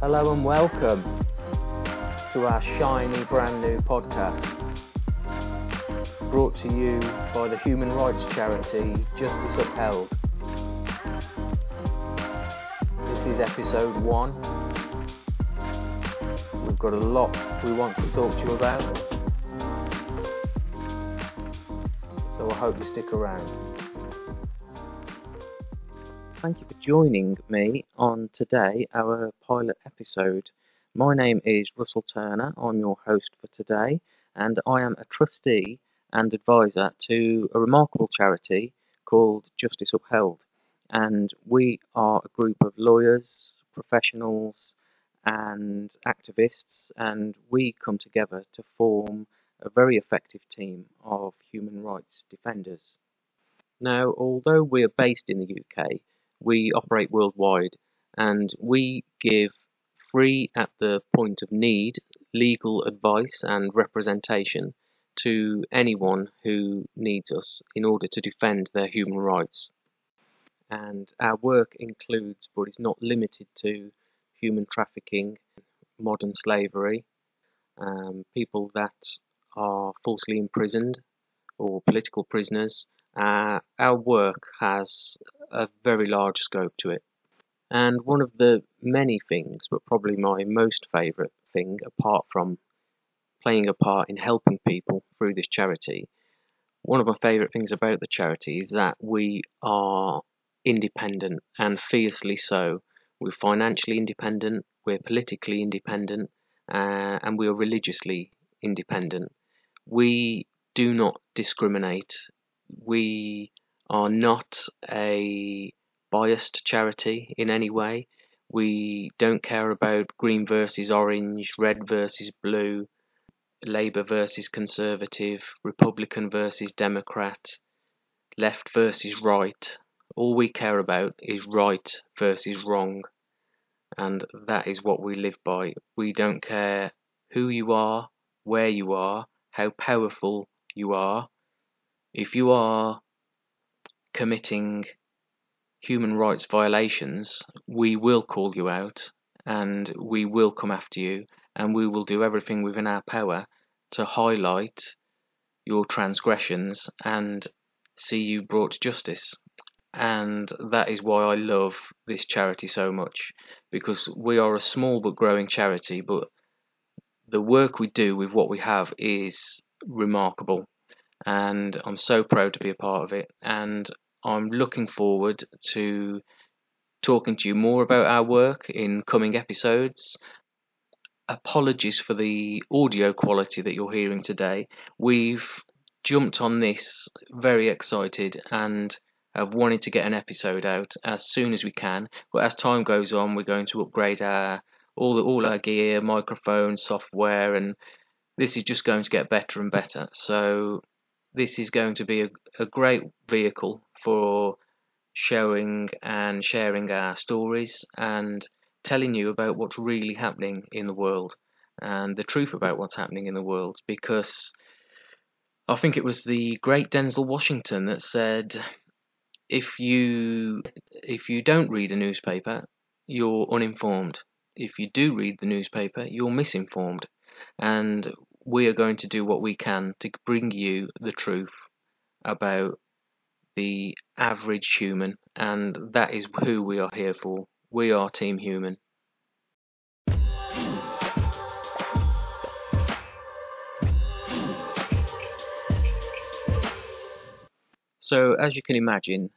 Hello and welcome to our shiny brand new podcast. Brought to you by the human rights charity Justice Upheld. This is episode one. We've got a lot we want to talk to you about. So I hope you stick around. Thank you for joining me on today, our pilot episode. My name is Russell Turner. I'm your host for today, and I am a trustee and advisor to a remarkable charity called Justice Upheld. And we are a group of lawyers, professionals, and activists, and we come together to form a very effective team of human rights defenders. Now, although we are based in the UK, we operate worldwide and we give free at the point of need legal advice and representation to anyone who needs us in order to defend their human rights. And our work includes, but is not limited to, human trafficking, modern slavery, um, people that are falsely imprisoned or political prisoners, uh, our work has a very large scope to it. And one of the many things, but probably my most favourite thing, apart from playing a part in helping people through this charity, one of my favourite things about the charity is that we are independent and fiercely so. We're financially independent, we're politically independent, uh, and we are religiously independent. We do not discriminate we are not a biased charity in any way. We don't care about green versus orange, red versus blue, Labour versus Conservative, Republican versus Democrat, left versus right. All we care about is right versus wrong. And that is what we live by. We don't care who you are, where you are, how powerful you are. If you are committing human rights violations, we will call you out and we will come after you and we will do everything within our power to highlight your transgressions and see you brought to justice. And that is why I love this charity so much because we are a small but growing charity, but the work we do with what we have is remarkable and I'm so proud to be a part of it. And I'm looking forward to talking to you more about our work in coming episodes. Apologies for the audio quality that you're hearing today. We've jumped on this very excited and have wanted to get an episode out as soon as we can. But as time goes on, we're going to upgrade our all the, all our gear, microphone, software, and this is just going to get better and better. So this is going to be a, a great vehicle for showing and sharing our stories and telling you about what's really happening in the world and the truth about what's happening in the world because I think it was the great Denzel Washington that said if you if you don't read a newspaper you're uninformed. If you do read the newspaper you're misinformed. And we are going to do what we can to bring you the truth about the average human, and that is who we are here for. We are Team Human. So, as you can imagine,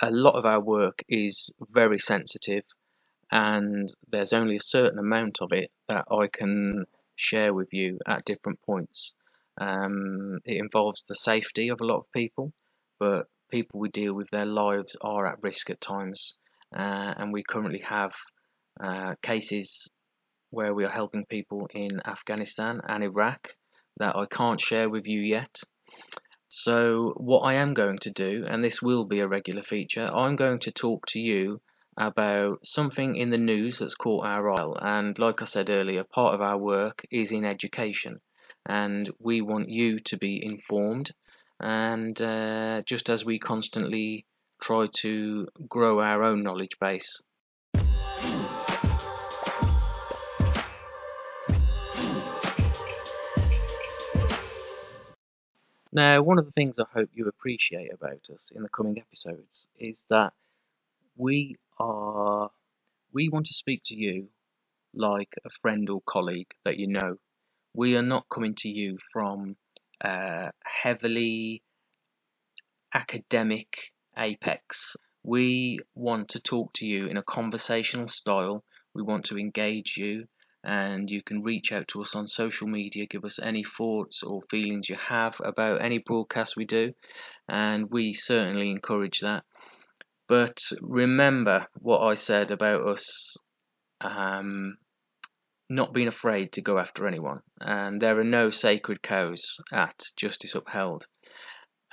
a lot of our work is very sensitive, and there's only a certain amount of it that I can share with you at different points. Um, it involves the safety of a lot of people, but people we deal with, their lives are at risk at times. Uh, and we currently have uh, cases where we are helping people in Afghanistan and Iraq that I can't share with you yet. So, what I am going to do, and this will be a regular feature, I'm going to talk to you about something in the news that's caught our eye. And like I said earlier, part of our work is in education, and we want you to be informed and uh, just as we constantly try to grow our own knowledge base. Now, one of the things I hope you appreciate about us in the coming episodes is that we are we want to speak to you like a friend or colleague that you know. We are not coming to you from a heavily academic apex. We want to talk to you in a conversational style. We want to engage you, and you can reach out to us on social media, give us any thoughts or feelings you have about any broadcast we do, and we certainly encourage that. But remember what I said about us um, not being afraid to go after anyone, and there are no sacred cows at Justice Upheld.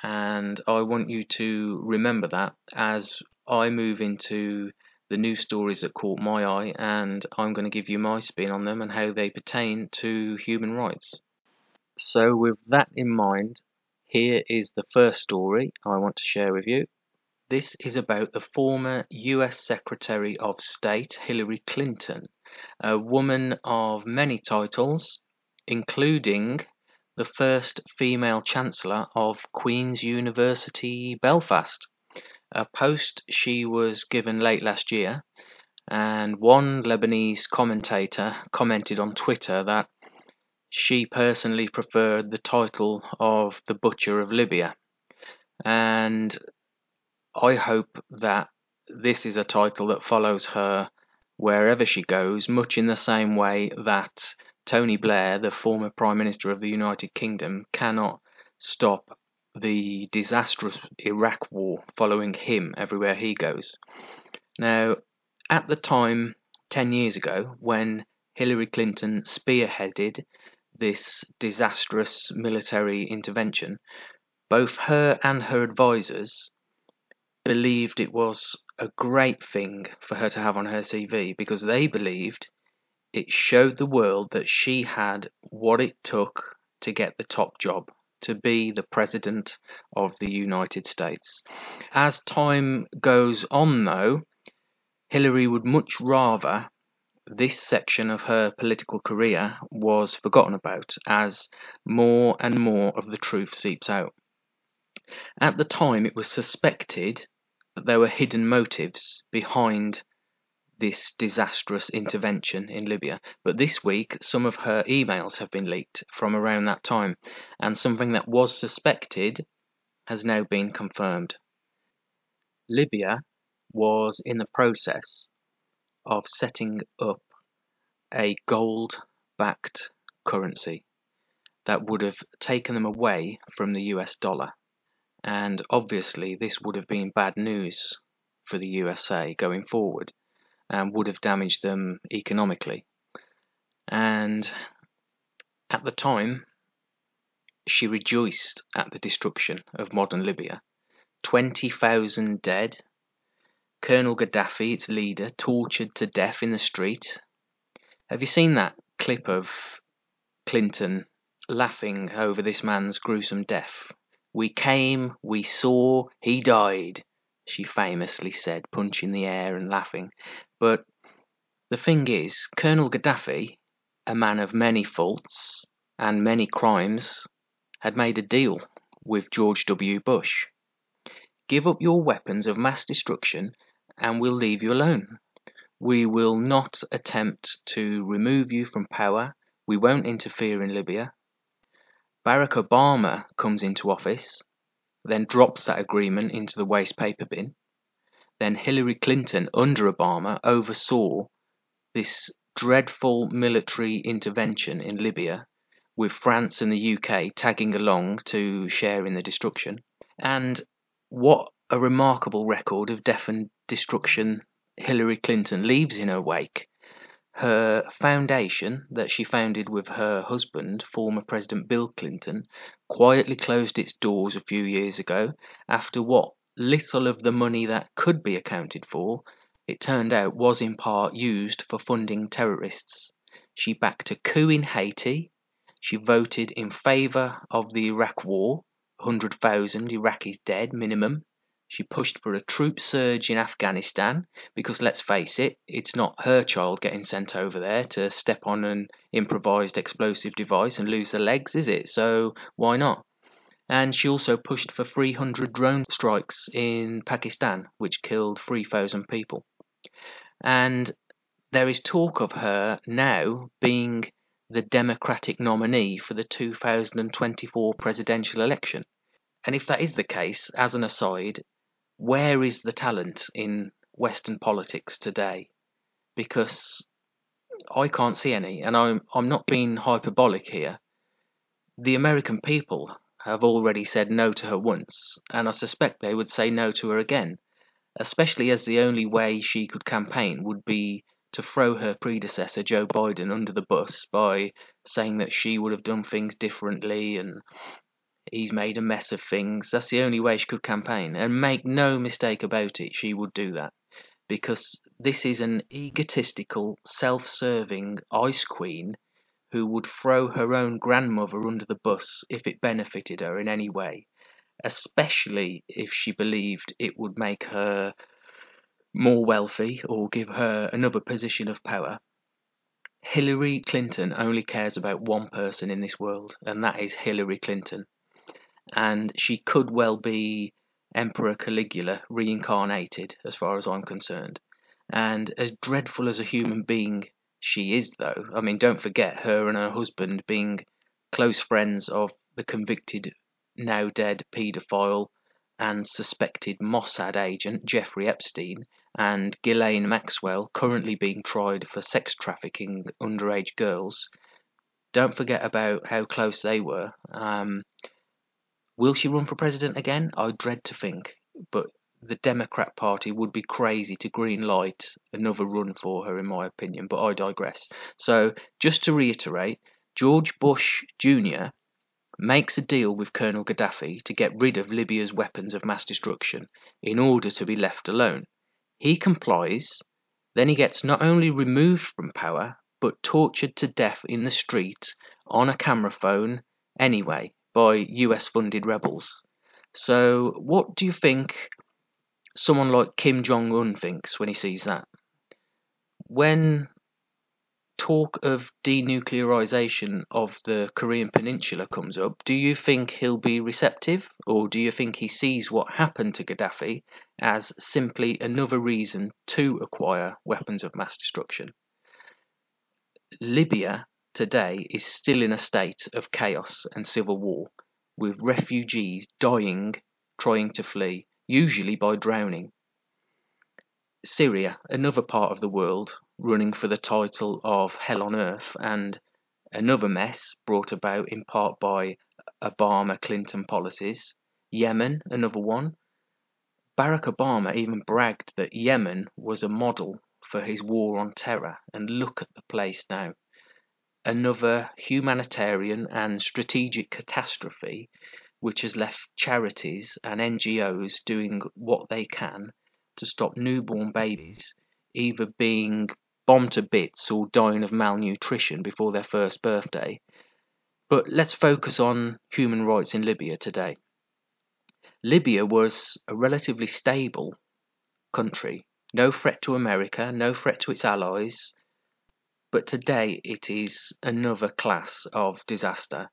And I want you to remember that as I move into the new stories that caught my eye, and I'm going to give you my spin on them and how they pertain to human rights. So, with that in mind, here is the first story I want to share with you. This is about the former US Secretary of State Hillary Clinton, a woman of many titles, including the first female Chancellor of Queen's University Belfast, a post she was given late last year. And one Lebanese commentator commented on Twitter that she personally preferred the title of the Butcher of Libya. And I hope that this is a title that follows her wherever she goes, much in the same way that Tony Blair, the former Prime Minister of the United Kingdom, cannot stop the disastrous Iraq war following him everywhere he goes. Now, at the time, 10 years ago, when Hillary Clinton spearheaded this disastrous military intervention, both her and her advisers believed it was a great thing for her to have on her CV because they believed it showed the world that she had what it took to get the top job, to be the President of the United States. As time goes on, though, Hillary would much rather this section of her political career was forgotten about as more and more of the truth seeps out. At the time, it was suspected that there were hidden motives behind this disastrous intervention in Libya. But this week, some of her emails have been leaked from around that time, and something that was suspected has now been confirmed. Libya was in the process of setting up a gold backed currency that would have taken them away from the US dollar. And obviously, this would have been bad news for the USA going forward and would have damaged them economically. And at the time, she rejoiced at the destruction of modern Libya. 20,000 dead, Colonel Gaddafi, its leader, tortured to death in the street. Have you seen that clip of Clinton laughing over this man's gruesome death? We came, we saw, he died, she famously said, punching the air and laughing. But the thing is, Colonel Gaddafi, a man of many faults and many crimes, had made a deal with George W. Bush. Give up your weapons of mass destruction and we'll leave you alone. We will not attempt to remove you from power. We won't interfere in Libya. Barack Obama comes into office, then drops that agreement into the waste paper bin. Then Hillary Clinton, under Obama, oversaw this dreadful military intervention in Libya, with France and the UK tagging along to share in the destruction. And what a remarkable record of death and destruction Hillary Clinton leaves in her wake. Her foundation, that she founded with her husband, former President Bill Clinton, quietly closed its doors a few years ago after what little of the money that could be accounted for, it turned out, was in part used for funding terrorists. She backed a coup in Haiti. She voted in favor of the Iraq war, 100,000 Iraqis dead minimum. She pushed for a troop surge in Afghanistan because let's face it, it's not her child getting sent over there to step on an improvised explosive device and lose their legs, is it? So why not? And she also pushed for 300 drone strikes in Pakistan, which killed 3,000 people. And there is talk of her now being the Democratic nominee for the 2024 presidential election. And if that is the case, as an aside, where is the talent in Western politics today? Because I can't see any, and I'm I'm not being hyperbolic here. The American people have already said no to her once, and I suspect they would say no to her again, especially as the only way she could campaign would be to throw her predecessor Joe Biden under the bus by saying that she would have done things differently and he's made a mess of things. That's the only way she could campaign. And make no mistake about it, she would do that. Because this is an egotistical, self serving ice queen who would throw her own grandmother under the bus if it benefited her in any way, especially if she believed it would make her more wealthy or give her another position of power. Hillary Clinton only cares about one person in this world, and that is Hillary Clinton. And she could well be Emperor Caligula reincarnated, as far as I'm concerned. And as dreadful as a human being she is, though, I mean, don't forget her and her husband being close friends of the convicted, now dead paedophile and suspected Mossad agent Jeffrey Epstein, and Ghislaine Maxwell, currently being tried for sex trafficking underage girls. Don't forget about how close they were. Um, will she run for president again? I dread to think, but the Democrat Party would be crazy to green light another run for her, in my opinion, but I digress. So, just to reiterate, George Bush Jr. makes a deal with Colonel Gaddafi to get rid of Libya's weapons of mass destruction in order to be left alone. He complies, then he gets not only removed from power, but tortured to death in the street on a camera phone anyway by US funded rebels. So, what do you think someone like Kim Jong un thinks when he sees that? When talk of denuclearization of the Korean Peninsula comes up, do you think he'll be receptive, or do you think he sees what happened to Gaddafi as simply another reason to acquire weapons of mass destruction? Libya today is still in a state of chaos and civil war, with refugees dying trying to flee, usually by drowning. Syria, another part of the world, running for the title of Hell on Earth, and another mess brought about in part by Obama Clinton policies. Yemen, another one. Barack Obama even bragged that Yemen was a model for his war on terror, and look at the place now. Another humanitarian and strategic catastrophe which has left charities and NGOs doing what they can to stop newborn babies either being bombed to bits or dying of malnutrition before their first birthday. But let's focus on human rights in Libya today. Libya was a relatively stable country, no threat to America, no threat to its allies, but today it is another class of disaster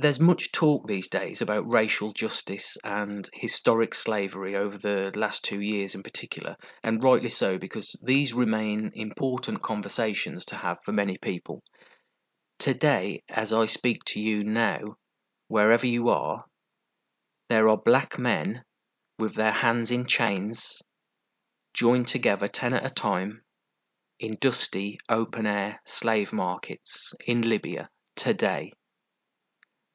there's much talk these days about racial justice and historic slavery over the last two years in particular, and rightly so because these remain important conversations to have for many people. Today, as I speak to you now, wherever you are, there are black men with their hands in chains, joined together ten at a time, in dusty open air slave markets in Libya today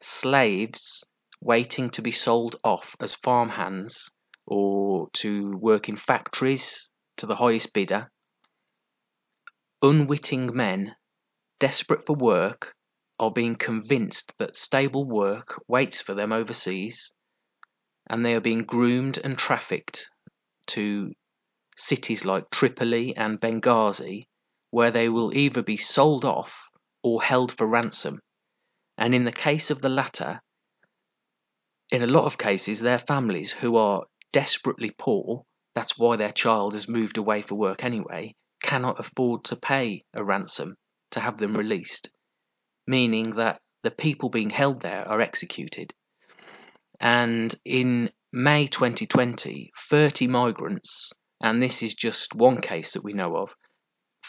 slaves waiting to be sold off as farmhands or to work in factories to the highest bidder. Unwitting men, desperate for work, are being convinced that stable work waits for them overseas, and they are being groomed and trafficked to cities like Tripoli and Benghazi, where they will either be sold off or held for ransom and in the case of the latter, in a lot of cases, their families who are desperately poor, that's why their child has moved away for work anyway, cannot afford to pay a ransom to have them released. Meaning that the people being held there are executed. And in May 2020, 30 migrants, and this is just one case that we know of,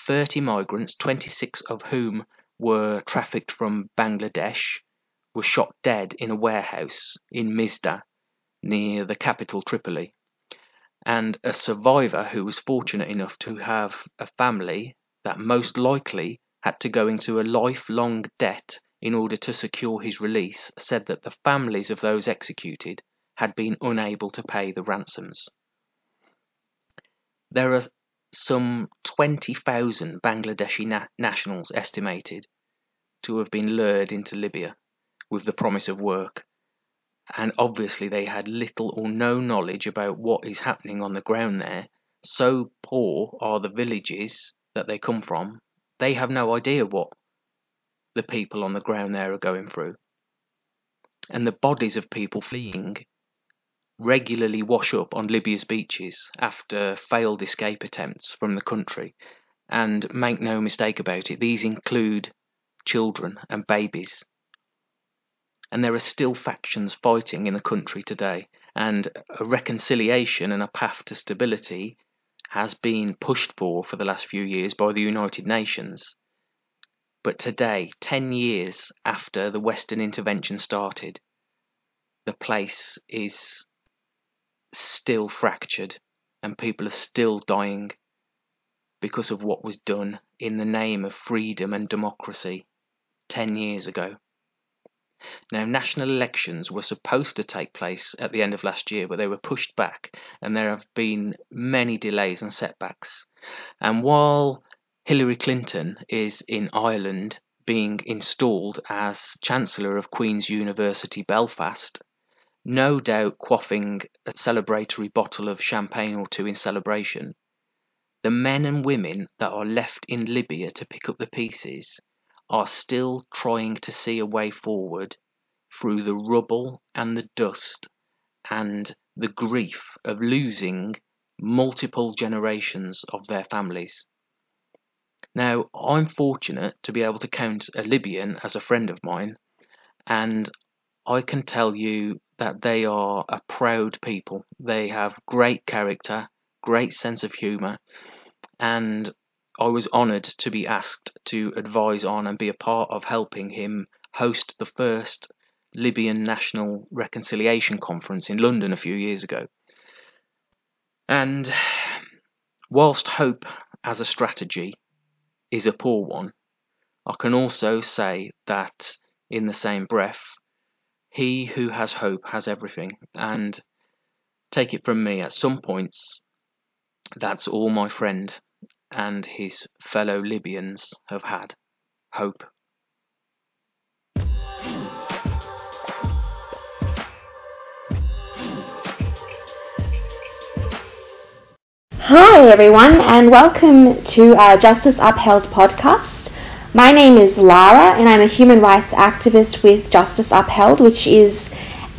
30 migrants, 26 of whom were trafficked from Bangladesh, were shot dead in a warehouse in Mizda, near the capital Tripoli. And a survivor who was fortunate enough to have a family that most likely had to go into a lifelong debt in order to secure his release said that the families of those executed had been unable to pay the ransoms. There are some 20,000 Bangladeshi na- nationals estimated to have been lured into Libya with the promise of work. And obviously, they had little or no knowledge about what is happening on the ground there. So poor are the villages that they come from, they have no idea what the people on the ground there are going through. And the bodies of people fleeing regularly wash up on Libya's beaches after failed escape attempts from the country. And make no mistake about it, these include children and babies. And there are still factions fighting in the country today, and a reconciliation and a path to stability has been pushed for for the last few years by the United Nations. But today, 10 years after the Western intervention started, the place is still fractured and people are still dying because of what was done in the name of freedom and democracy 10 years ago. Now, national elections were supposed to take place at the end of last year, but they were pushed back, and there have been many delays and setbacks. And while Hillary Clinton is in Ireland being installed as Chancellor of Queen's University Belfast, no doubt quaffing a celebratory bottle of champagne or two in celebration, the men and women that are left in Libya to pick up the pieces are still trying to see a way forward through the rubble and the dust and the grief of losing multiple generations of their families. Now, I'm fortunate to be able to count a Libyan as a friend of mine, and I can tell you that they are a proud people. They have great character, great sense of humour, and I was honoured to be asked to advise on and be a part of helping him host the first Libyan National Reconciliation Conference in London a few years ago. And whilst hope as a strategy is a poor one, I can also say that in the same breath, he who has hope has everything. And take it from me, at some points, that's all my friend and his fellow Libyans have had hope. Hi, everyone, and welcome to our Justice Upheld podcast. My name is Lara, and I'm a human rights activist with Justice Upheld, which is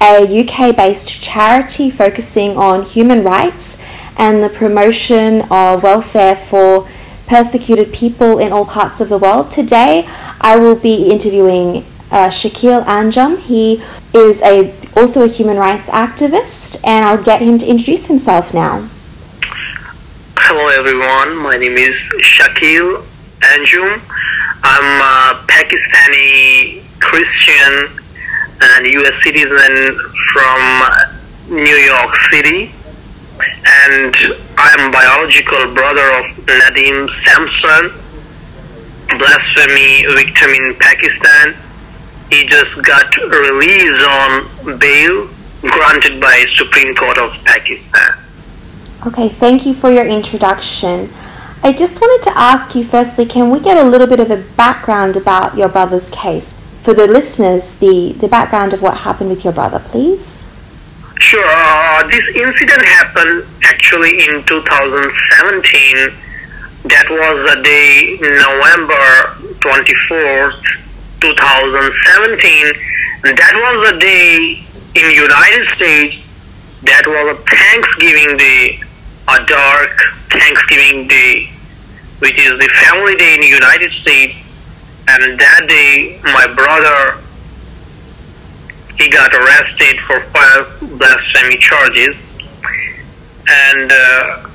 a UK based charity focusing on human rights and the promotion of welfare for persecuted people in all parts of the world. Today, I will be interviewing uh, Shakil Anjum. He is a, also a human rights activist, and I'll get him to introduce himself now. Hello everyone, my name is Shakil Anjum. I'm a Pakistani Christian and US citizen from New York City. And I'm biological brother of Nadim Samson, blasphemy victim in Pakistan. He just got released on bail granted by Supreme Court of Pakistan. Okay, thank you for your introduction. I just wanted to ask you firstly, can we get a little bit of a background about your brother's case? For the listeners, the, the background of what happened with your brother, please. Sure. Uh, this incident happened actually in 2017. That was the day, November 24th, 2017. That was the day in United States that was a Thanksgiving Day a dark Thanksgiving Day, which is the family day in the United States. And that day, my brother he got arrested for false blasphemy charges. And uh,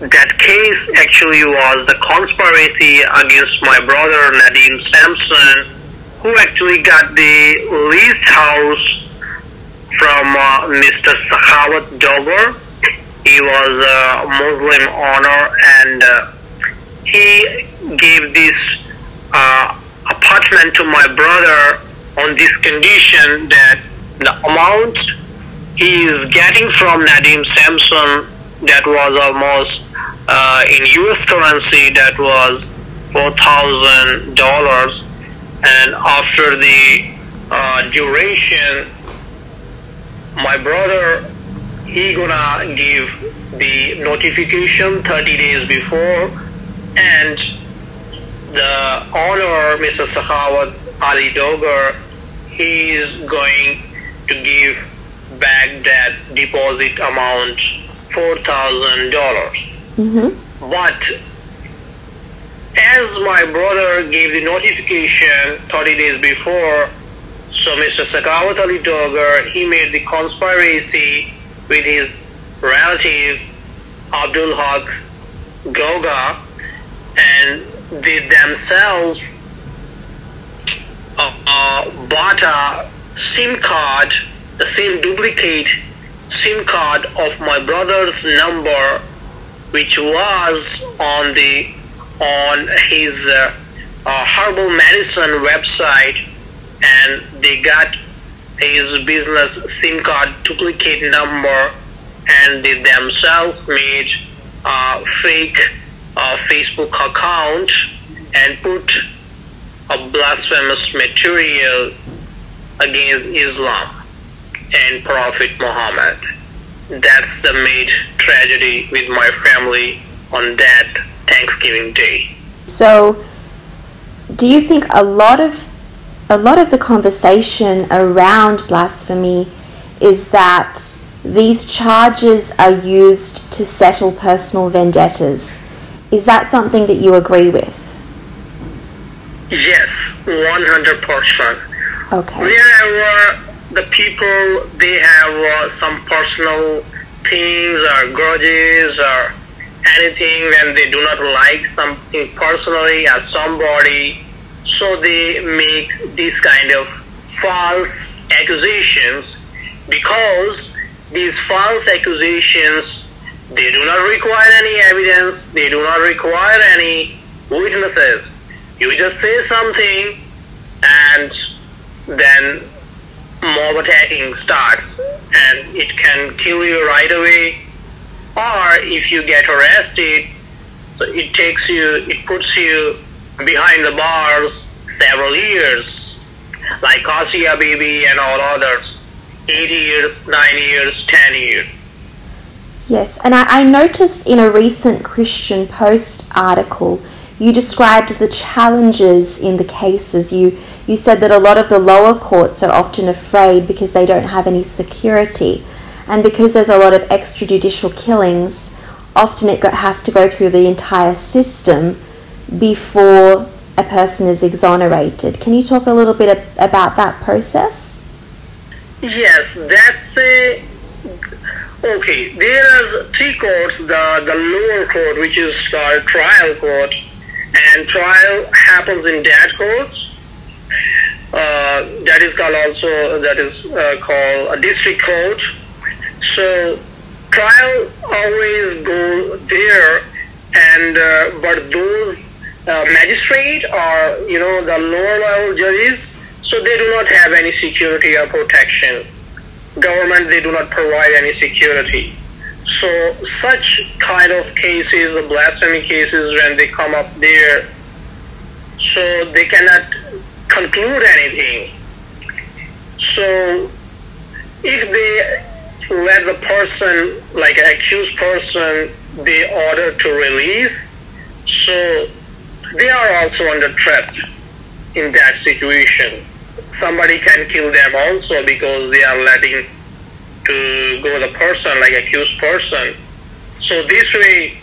that case actually was the conspiracy against my brother Nadim Samson, who actually got the leased house from uh, Mr. Sakhawat Dogar. He was a Muslim owner and uh, he gave this uh, apartment to my brother on this condition that the amount he is getting from Nadim Samson that was almost uh, in US currency that was four thousand dollars. And after the uh, duration my brother he gonna give the notification 30 days before and the owner Mr. Sakhawat Ali Dogar he is going to give back that deposit amount four thousand dollars. Mm-hmm. But as my brother gave the notification 30 days before, so Mr. Sakhawat Ali Dogar, he made the conspiracy with his relative Abdul Haq Goga and they themselves uh, uh, bought a SIM card, the same duplicate SIM card of my brother's number, which was on the on his uh, uh, herbal medicine website, and they got his business SIM card duplicate number, and they themselves made a fake uh, Facebook account and put a blasphemous material against Islam and Prophet Muhammad. That's the main tragedy with my family on that Thanksgiving Day. So, do you think a lot of a lot of the conversation around blasphemy is that these charges are used to settle personal vendettas? Is that something that you agree with? Yes, 100%. Okay. Wherever the people they have uh, some personal things or grudges or anything when they do not like something personally or somebody, so they make these kind of false accusations because these false accusations they do not require any evidence, they do not require any witnesses. You just say something and then mob attacking starts and it can kill you right away or if you get arrested so it takes you it puts you behind the bars several years like Asia Bibi and all others 8 years 9 years 10 years Yes, and I, I noticed in a recent Christian Post article you described the challenges in the cases. You you said that a lot of the lower courts are often afraid because they don't have any security, and because there's a lot of extrajudicial killings. Often it has to go through the entire system before a person is exonerated. Can you talk a little bit ab- about that process? Yes, that's a okay. There are three courts: the the lower court, which is called trial court, and trial happens in that court. Uh, that is called also that is uh, called a district court. So trial always go there, and uh, but those uh, magistrate or you know the lower level judges, so they do not have any security or protection. Government they do not provide any security. So such kind of cases, the blasphemy cases, when they come up there, so they cannot conclude anything. So if they let the person, like accused person, they order to release, so they are also under threat in that situation. Somebody can kill them also because they are letting to go the person, like accused person. So this way,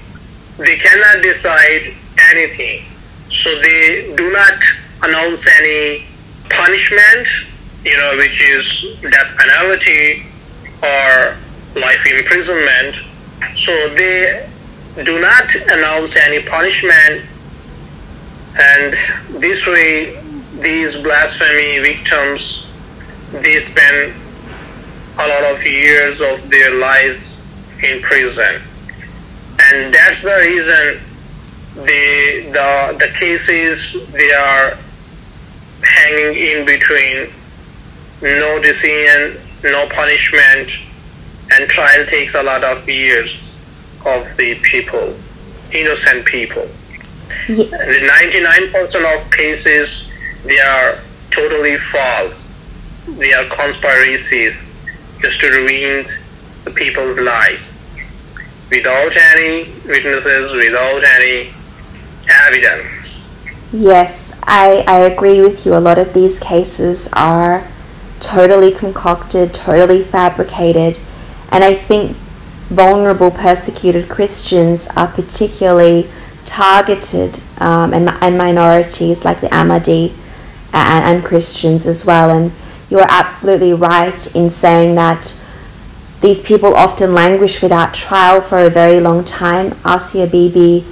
they cannot decide anything. So they do not announce any punishment you know, which is death penalty or life imprisonment. So they do not announce any punishment, and this way, these blasphemy victims they spend a lot of years of their lives in prison, and that's the reason the the the cases they are hanging in between no decision, no punishment, and trial takes a lot of years of the people, innocent people. Ye- The 99% of cases, they are totally false. They are conspiracies just to ruin the people's lives without any witnesses, without any evidence. Yes, I, I agree with you. A lot of these cases are totally concocted, totally fabricated, and I think vulnerable, persecuted Christians are particularly targeted, um, and, and minorities like the Ahmadi and, and Christians as well. And you are absolutely right in saying that these people often languish without trial for a very long time. Asia Bibi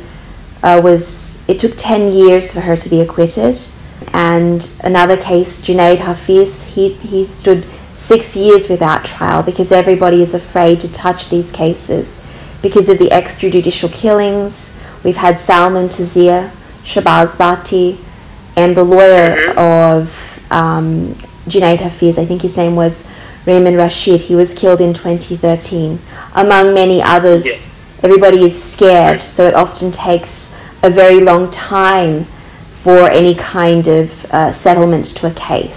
uh, was, it took 10 years for her to be acquitted. And another case, Junaid Hafiz, he, he stood six years without trial because everybody is afraid to touch these cases because of the extrajudicial killings. We've had Salman Taseer, Shahbaz Bhatti, and the lawyer Mhm. of um, Junaid Hafiz, I think his name was Rehman Rashid. He was killed in 2013, among many others. Yes. Everybody is scared, so it often takes a very long time for any kind of uh, settlement to a case.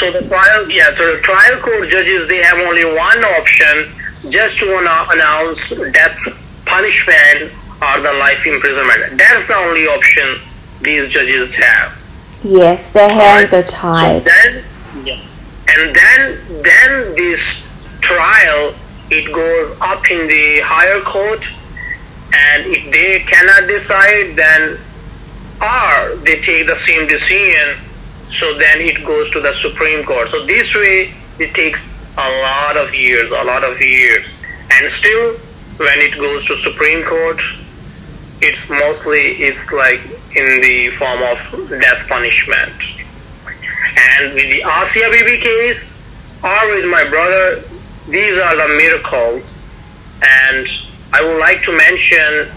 So the trial, yeah, so the trial court judges, they have only one option, just to anno- announce death punishment or the life imprisonment. That's the only option these judges have. Yes, their hands are tied. So tied. then, yes, and then then this trial it goes up in the higher court, and if they cannot decide, then or they take the same decision, so then it goes to the Supreme Court. So this way it takes a lot of years, a lot of years, and still when it goes to Supreme Court, it's mostly it's like in the form of death punishment. And with the Asia case, or with my brother, these are the miracles. And I would like to mention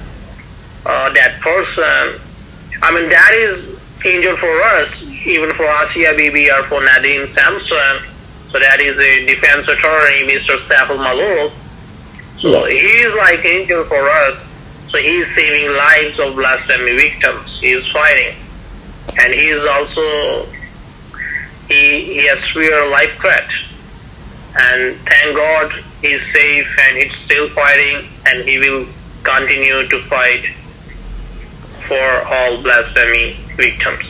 uh, that person. I mean, that is angel for us, even for Asia or for Nadim Samson. So that is a defense attorney, Mr. Saif ul Muluk. So Yes. he is like angel for us. So he is saving lives of blasphemy victims. He is fighting, and he is also he he has severe life threat. And thank God he is safe and he's still fighting, and he will continue to fight for all blasphemy victims.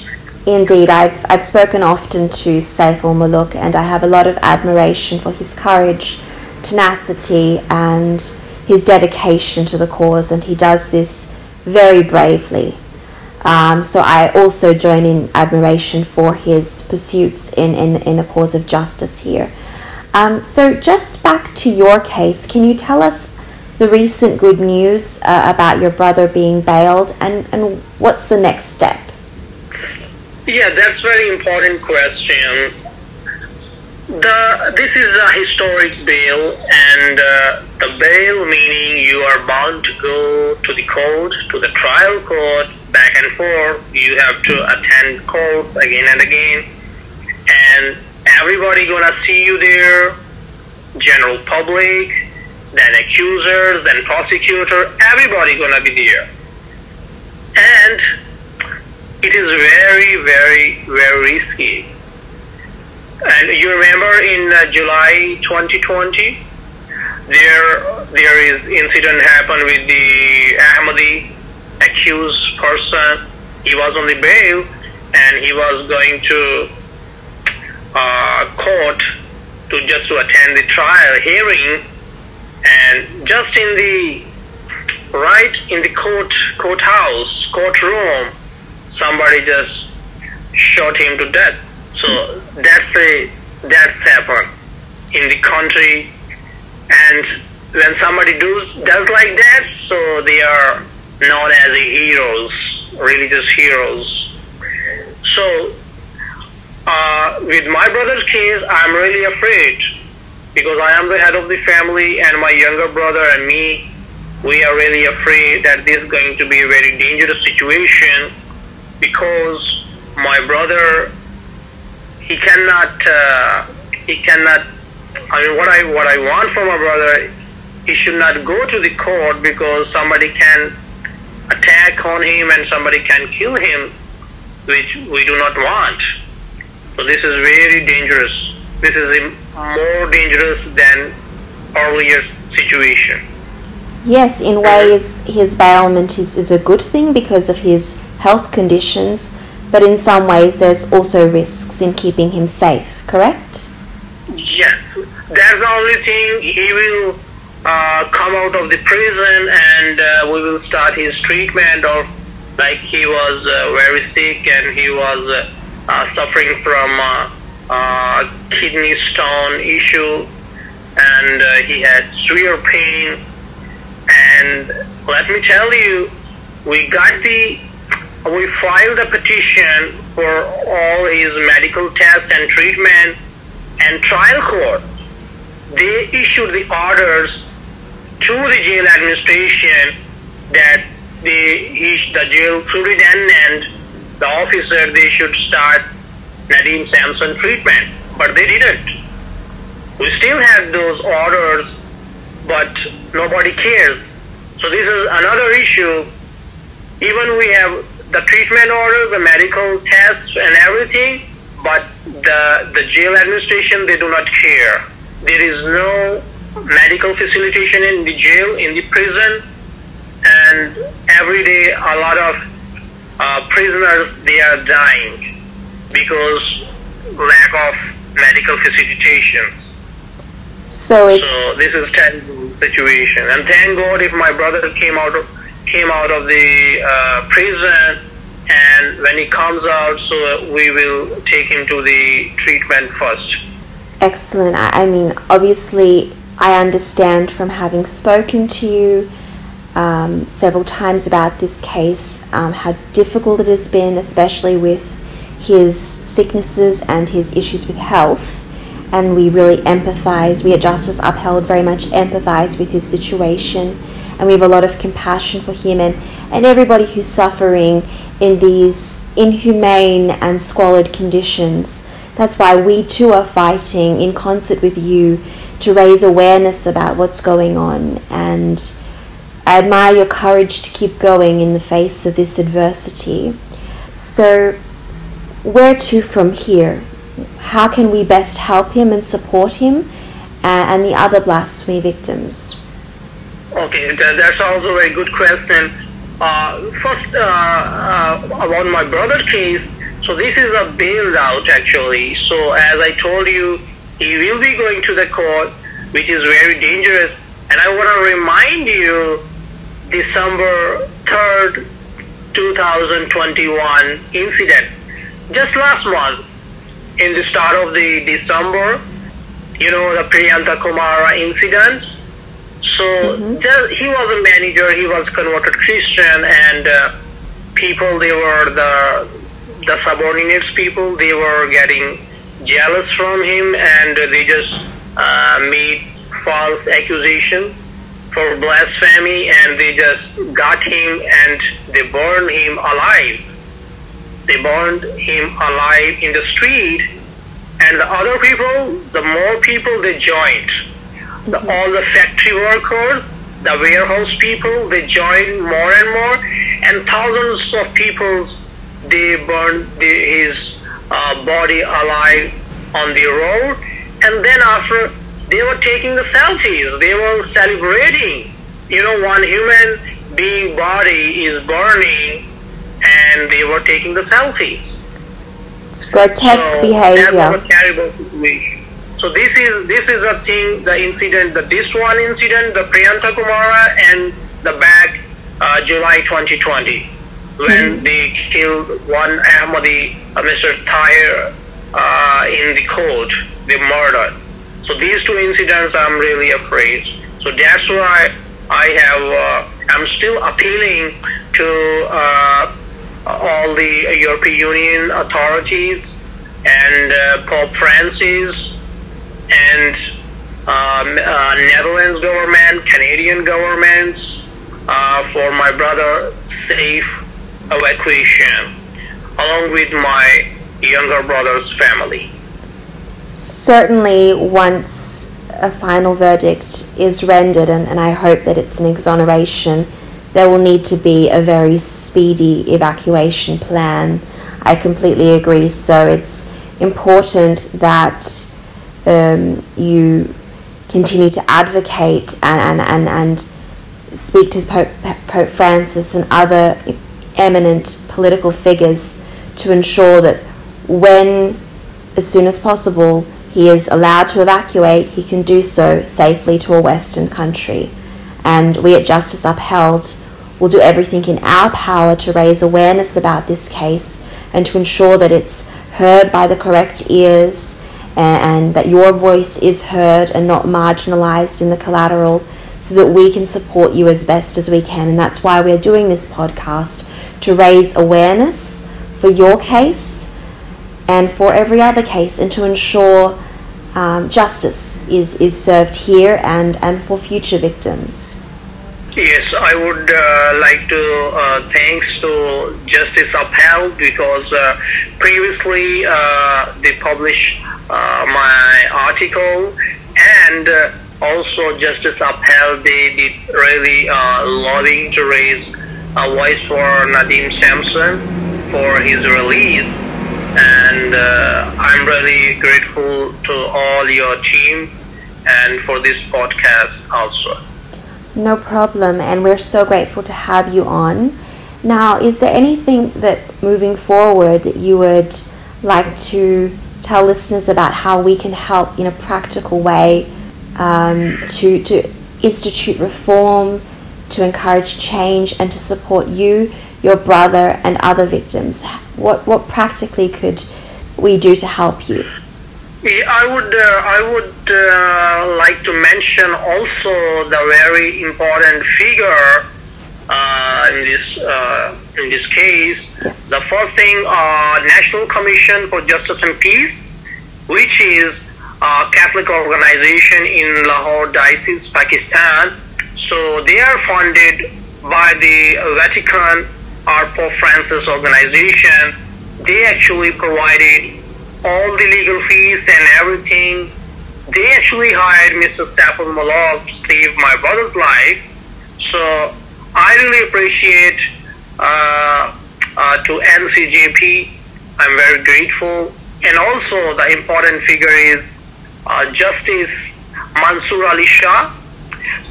Indeed, I've, I've spoken often to Saif ul Muluk and I have a lot of admiration for his courage, tenacity, and his dedication to the cause, and he does this very bravely. Um, so I also join in admiration for his pursuits in, in, in the cause of justice here. Um, so just back to your case, can you tell us the recent good news uh, about your brother being bailed and, and what's the next step? Yeah, that's very important question. The this is a historic bail, and uh, the bail meaning you are bound to go to the court, to the trial court, back and forth. You have to attend court again and again, and everybody gonna see you there. General public, then accusers, then prosecutor. Everybody gonna be there, and it is very, very, very risky. And you remember in uh, July 2020, there there is incident happened with the Ahmadi accused person. He was on the bail and he was going to uh, court to just to attend the trial hearing, and just in the right in the court courthouse courtroom somebody just shot him to death. So that's a deaths happen in the country, and when somebody does does like that, so they are known as the heroes, religious heroes. So, uh, with my brother's case, I'm really afraid because I am the head of the family, and my younger brother and me, we are really afraid that this is going to be a very dangerous situation because my brother, he cannot, uh, he cannot. I mean, what I what I want from my brother, he should not go to the court because somebody can attack on him and somebody can kill him, which we do not want. So this is very dangerous. This is more dangerous than earlier situation. Yes, in ways his bailment is, is a good thing because of his health conditions, but in some ways there's also risks in keeping him safe, correct? Yes, that's the only thing. He will uh, come out of the prison and uh, we will start his treatment or like he was uh, very sick and he was uh, uh, suffering from uh, kidney stone issue and he had severe pain and let me tell you we got the we filed a petition for all his medical tests and treatment and trial court they issued the orders to the jail administration that the, the jail superintendent, the officer, they should start Nadim Samson treatment. But they didn't. We still have those orders, but nobody cares. So this is another issue. Even we have the treatment order, the medical tests and everything, but the, the jail administration, they do not care. There is no medical facilitation in the jail, in the prison, and every day a lot of uh, prisoners they are dying because lack of medical facilitation. So, so this is terrible situation, and thank God if my brother came out of came out of the uh, prison, and when he comes out, so we will take him to the treatment first. Excellent. I mean, obviously, I understand from having spoken to you um, several times about this case um, how difficult it has been, especially with his sicknesses and his issues with health. And we really empathise, we at Justice Upheld very much empathise with his situation. And we have a lot of compassion for him and, and everybody who's suffering in these inhumane and squalid conditions. That's why we too are fighting in concert with you to raise awareness about what's going on. And I admire your courage to keep going in the face of this adversity. So, where to from here? How can we best help him and support him uh, and the other blasphemy victims? Okay, that's also a good question. Uh, first, uh, uh, about my brother's case, so this is a bail out actually. So as I told you, he will be going to the court, which is very dangerous. And I want to remind you, December 3rd, 2021 incident. Just last month, in the start of the December, you know, the Priyantha Kumara incident. So mm-hmm. he was a manager, he was converted Christian, and uh, people, they were the, the subordinates people, they were getting jealous from him and they just uh, made false accusation for blasphemy and they just got him and they burned him alive. They burned him alive in the street and the other people, the more people they joined. The, all the factory workers, the warehouse people, they joined more and more and thousands of people, they burned the, his uh, body alive on the road and then after they were taking the selfies. They were celebrating. You know, one human being body is burning, and they were taking the selfies. It's grotesque so behavior. That's a terrible situation. So this is this is a thing, the incident, the this one incident, the Priyantha Kumara, and the back uh, July 2020 when mm-hmm. they killed one Ahmadi, uh, Mr. Tahir, uh, in in the court, they murdered. So these two incidents, I'm really afraid. So that's why I have, uh, I'm still appealing to uh, all the European Union authorities and uh, Pope Francis and um, uh, Netherlands government, Canadian governments uh, for my brother safe evacuation, along with my younger brother's family. Certainly, once a final verdict is rendered, and, and I hope that it's an exoneration, there will need to be a very speedy evacuation plan. I completely agree. So it's important that um, you continue to advocate and, and, and, and speak to Pope, Pope Francis and other eminent political figures to ensure that when, as soon as possible, he is allowed to evacuate, he can do so safely to a Western country. And we at Justice Upheld will do everything in our power to raise awareness about this case and to ensure that it's heard by the correct ears and, that your voice is heard and not marginalized in the collateral so that we can support you as best as we can. And that's why we're doing this podcast to raise awareness for your case and for every other case and to ensure um, justice is, is served here and, and for future victims. Yes, I would uh, like to uh, thanks to Justice Upheld because uh, previously uh, they published uh, my article and uh, also Justice Upheld they did really lobbying to raise a voice for Nadim Samson for his release and I'm really grateful to all your team and for this podcast also. No problem, and we're so grateful to have you on. Now, is there anything that moving forward you would like to tell listeners about how we can help in a practical way um, to, to institute reform, to encourage change, and to support you, your brother, and other victims? What, what practically could we do to help you? I would uh, I would uh, like to mention also the very important figure uh, in this uh, in this case. The first thing, uh, National Commission for Justice and Peace, which is a Catholic organization in Lahore Diocese, Pakistan. So they are funded by the Vatican or Pope Francis organization. They actually provided all the legal fees and everything. They actually hired Mr. Saif ul Muluk to save my brother's life. So I really appreciate uh, uh, to NCJP. I'm very grateful. And also the important figure is uh, Justice Mansoor Ali Shah.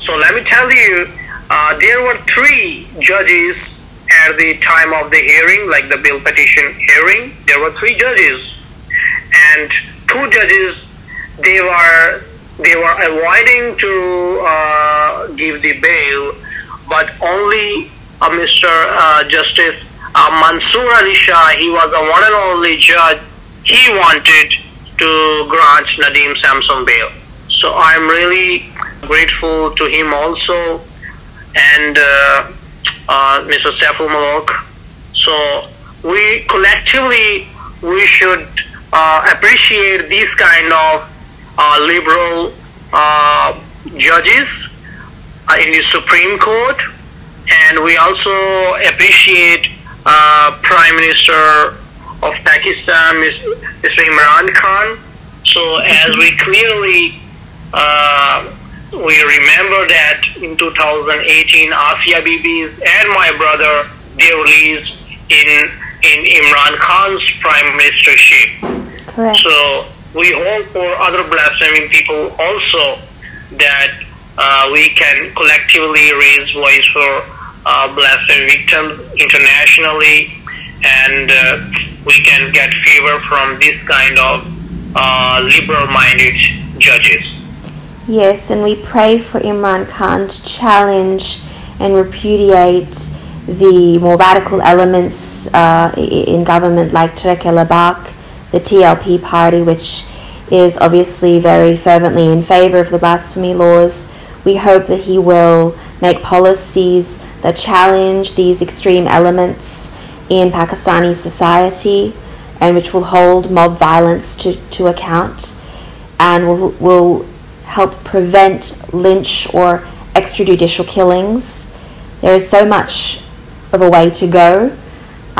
So let me tell you, uh, there were three judges at the time of the hearing, like the bill petition hearing. There were three judges and two judges they were they were avoiding to uh, give the bail, but only uh, Mr. Uh, Justice uh, Mansoor Ali Shah, he was a one and only judge. He wanted to grant Nadim Samson bail. So I'm really grateful to him also, and uh, uh, Mr. Saif ul Muluk. So we collectively we should uh, appreciate these kind of uh, liberal uh, judges uh, in the Supreme Court, and we also appreciate uh, Prime Minister of Pakistan, Mr. Imran Khan. So as we clearly uh, we remember that in 2018, Asia Bibi and my brother they released in in Imran Khan's prime ministership. Correct. So we hope for other blaspheming people also that uh, we can collectively raise voice for uh, blasphemy victims internationally, and uh, we can get favor from this kind of uh, liberal-minded judges. Yes, and we pray for Imran Khan to challenge and repudiate the more radical elements uh, in government like Tehreek-e-Labbaik the TLP party, which is obviously very fervently in favour of the blasphemy laws. We hope that he will make policies that challenge these extreme elements in Pakistani society and which will hold mob violence to, to account and will, will help prevent lynch or extrajudicial killings. There is so much of a way to go.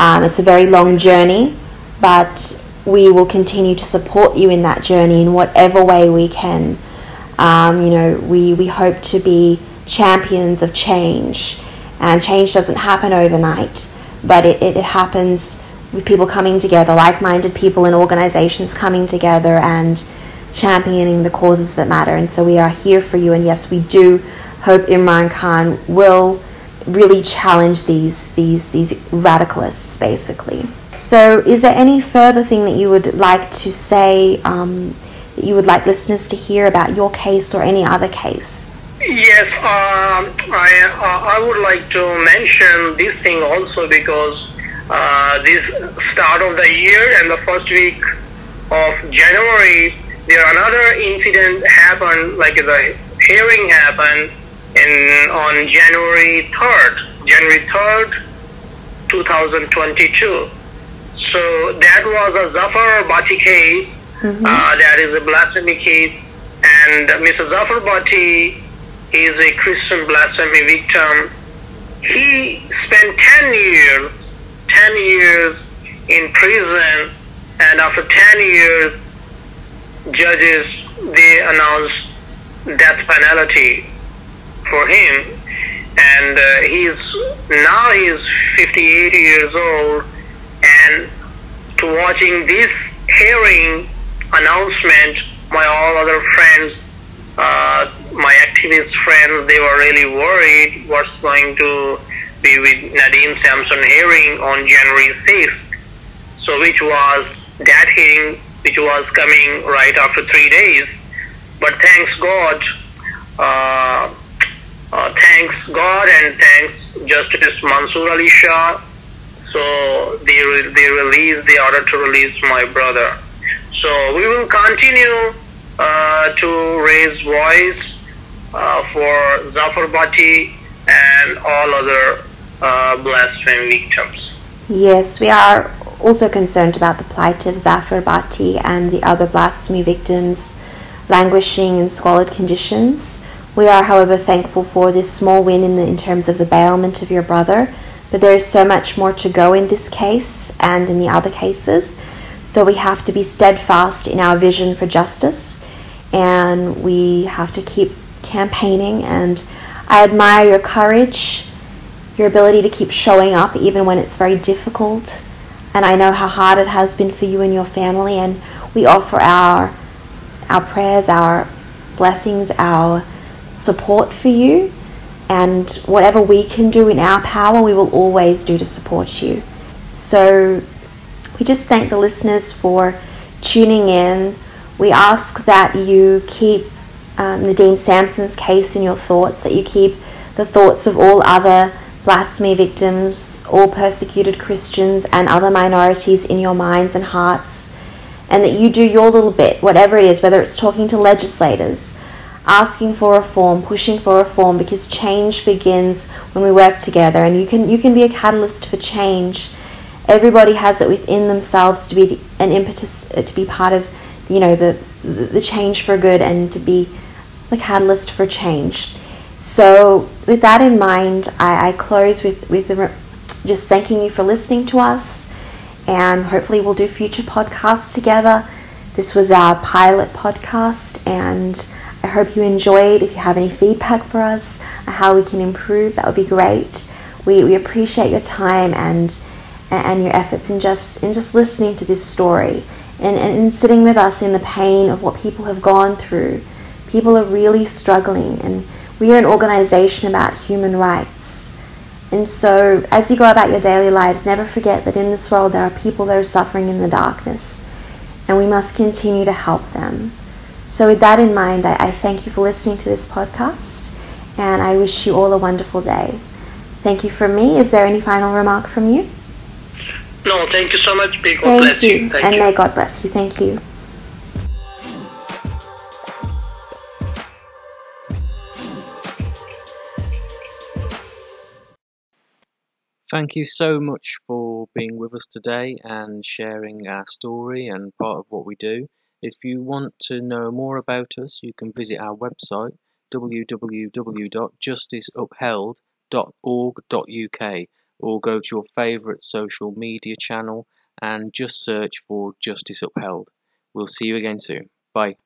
Um, it's a very long journey, but we will continue to support you in that journey in whatever way we can. Um, you know, we, we hope to be champions of change, and change doesn't happen overnight, but it, it happens with people coming together, like minded people and organizations coming together and championing the causes that matter. And so we are here for you, and yes, we do hope Imran Khan will really challenge these, these, these radicalists, basically. So, is there any further thing that you would like to say um, that you would like listeners to hear about your case or any other case? Yes, um, I, uh, I would like to mention this thing also because uh, this start of the year and the first week of January, there another incident happened, like the hearing happened in on January 3rd, January 3rd, 2022. So that was a Zafar Bhatti case. Mm-hmm. Uh, that is a blasphemy case, and Mr. Zafar Bhatti is a Christian blasphemy victim. He spent 10 years, 10 years in prison, and after 10 years, judges they announced death penalty for him, and uh, he's now he's 58 years old, and to watching this hearing announcement, my all other friends, uh, my activist friends, they were really worried what's going to be with Nadim Samson hearing on January 5th. So which was that hearing which was coming right after three days. But thanks God, uh, uh, thanks God and thanks Justice Mansoor Ali Shah. So they re- they released the order to release my brother. So we will continue uh, to raise voice uh, for Zafar Bhatti and all other uh, blasphemy victims. Yes, we are also concerned about the plight of Zafar Bhatti and the other blasphemy victims languishing in squalid conditions. We are, however, thankful for this small win in, the, in terms of the bailment of your brother, but there is so much more to go in this case and in the other cases. So we have to be steadfast in our vision for justice, and we have to keep campaigning. And I admire your courage, your ability to keep showing up even when it's very difficult. And I know how hard it has been for you and your family, and we offer our our prayers, our blessings, our support for you, and whatever we can do in our power, we will always do to support you. So we just thank the listeners for tuning in. We ask that you keep um, Nadim Samson's case in your thoughts, that you keep the thoughts of all other blasphemy victims, all persecuted Christians, and other minorities in your minds and hearts, and that you do your little bit, whatever it is, whether it's talking to legislators, asking for reform, pushing for reform, because change begins when we work together, and you can you can be a catalyst for change. Everybody has it within themselves to be the, an impetus uh, to be part of, you know, the the change for good and to be the catalyst for change. So, with that in mind, I, I close with with just thanking you for listening to us, and hopefully we'll do future podcasts together. This was our pilot podcast, and I hope you enjoyed. If you have any feedback for us on how we can improve, that would be great. We, we appreciate your time and and your efforts in just in just listening to this story and, and in sitting with us in the pain of what people have gone through. People are really struggling and we are an organization about human rights. And so as you go about your daily lives, never forget that in this world there are people that are suffering in the darkness and we must continue to help them. So, with that in mind, I, I thank you for listening to this podcast and I wish you all a wonderful day. Thank you from me. Is there any final remark from you? No, thank you so much. May God thank bless you. you. Thank and you. may God bless you. Thank you. Thank you so much for being with us today and sharing our story and part of what we do. If you want to know more about us, you can visit our website www.justiceupheld.org.uk or go to your favourite social media channel and just search for Justice Upheld. We'll see you again soon. Bye.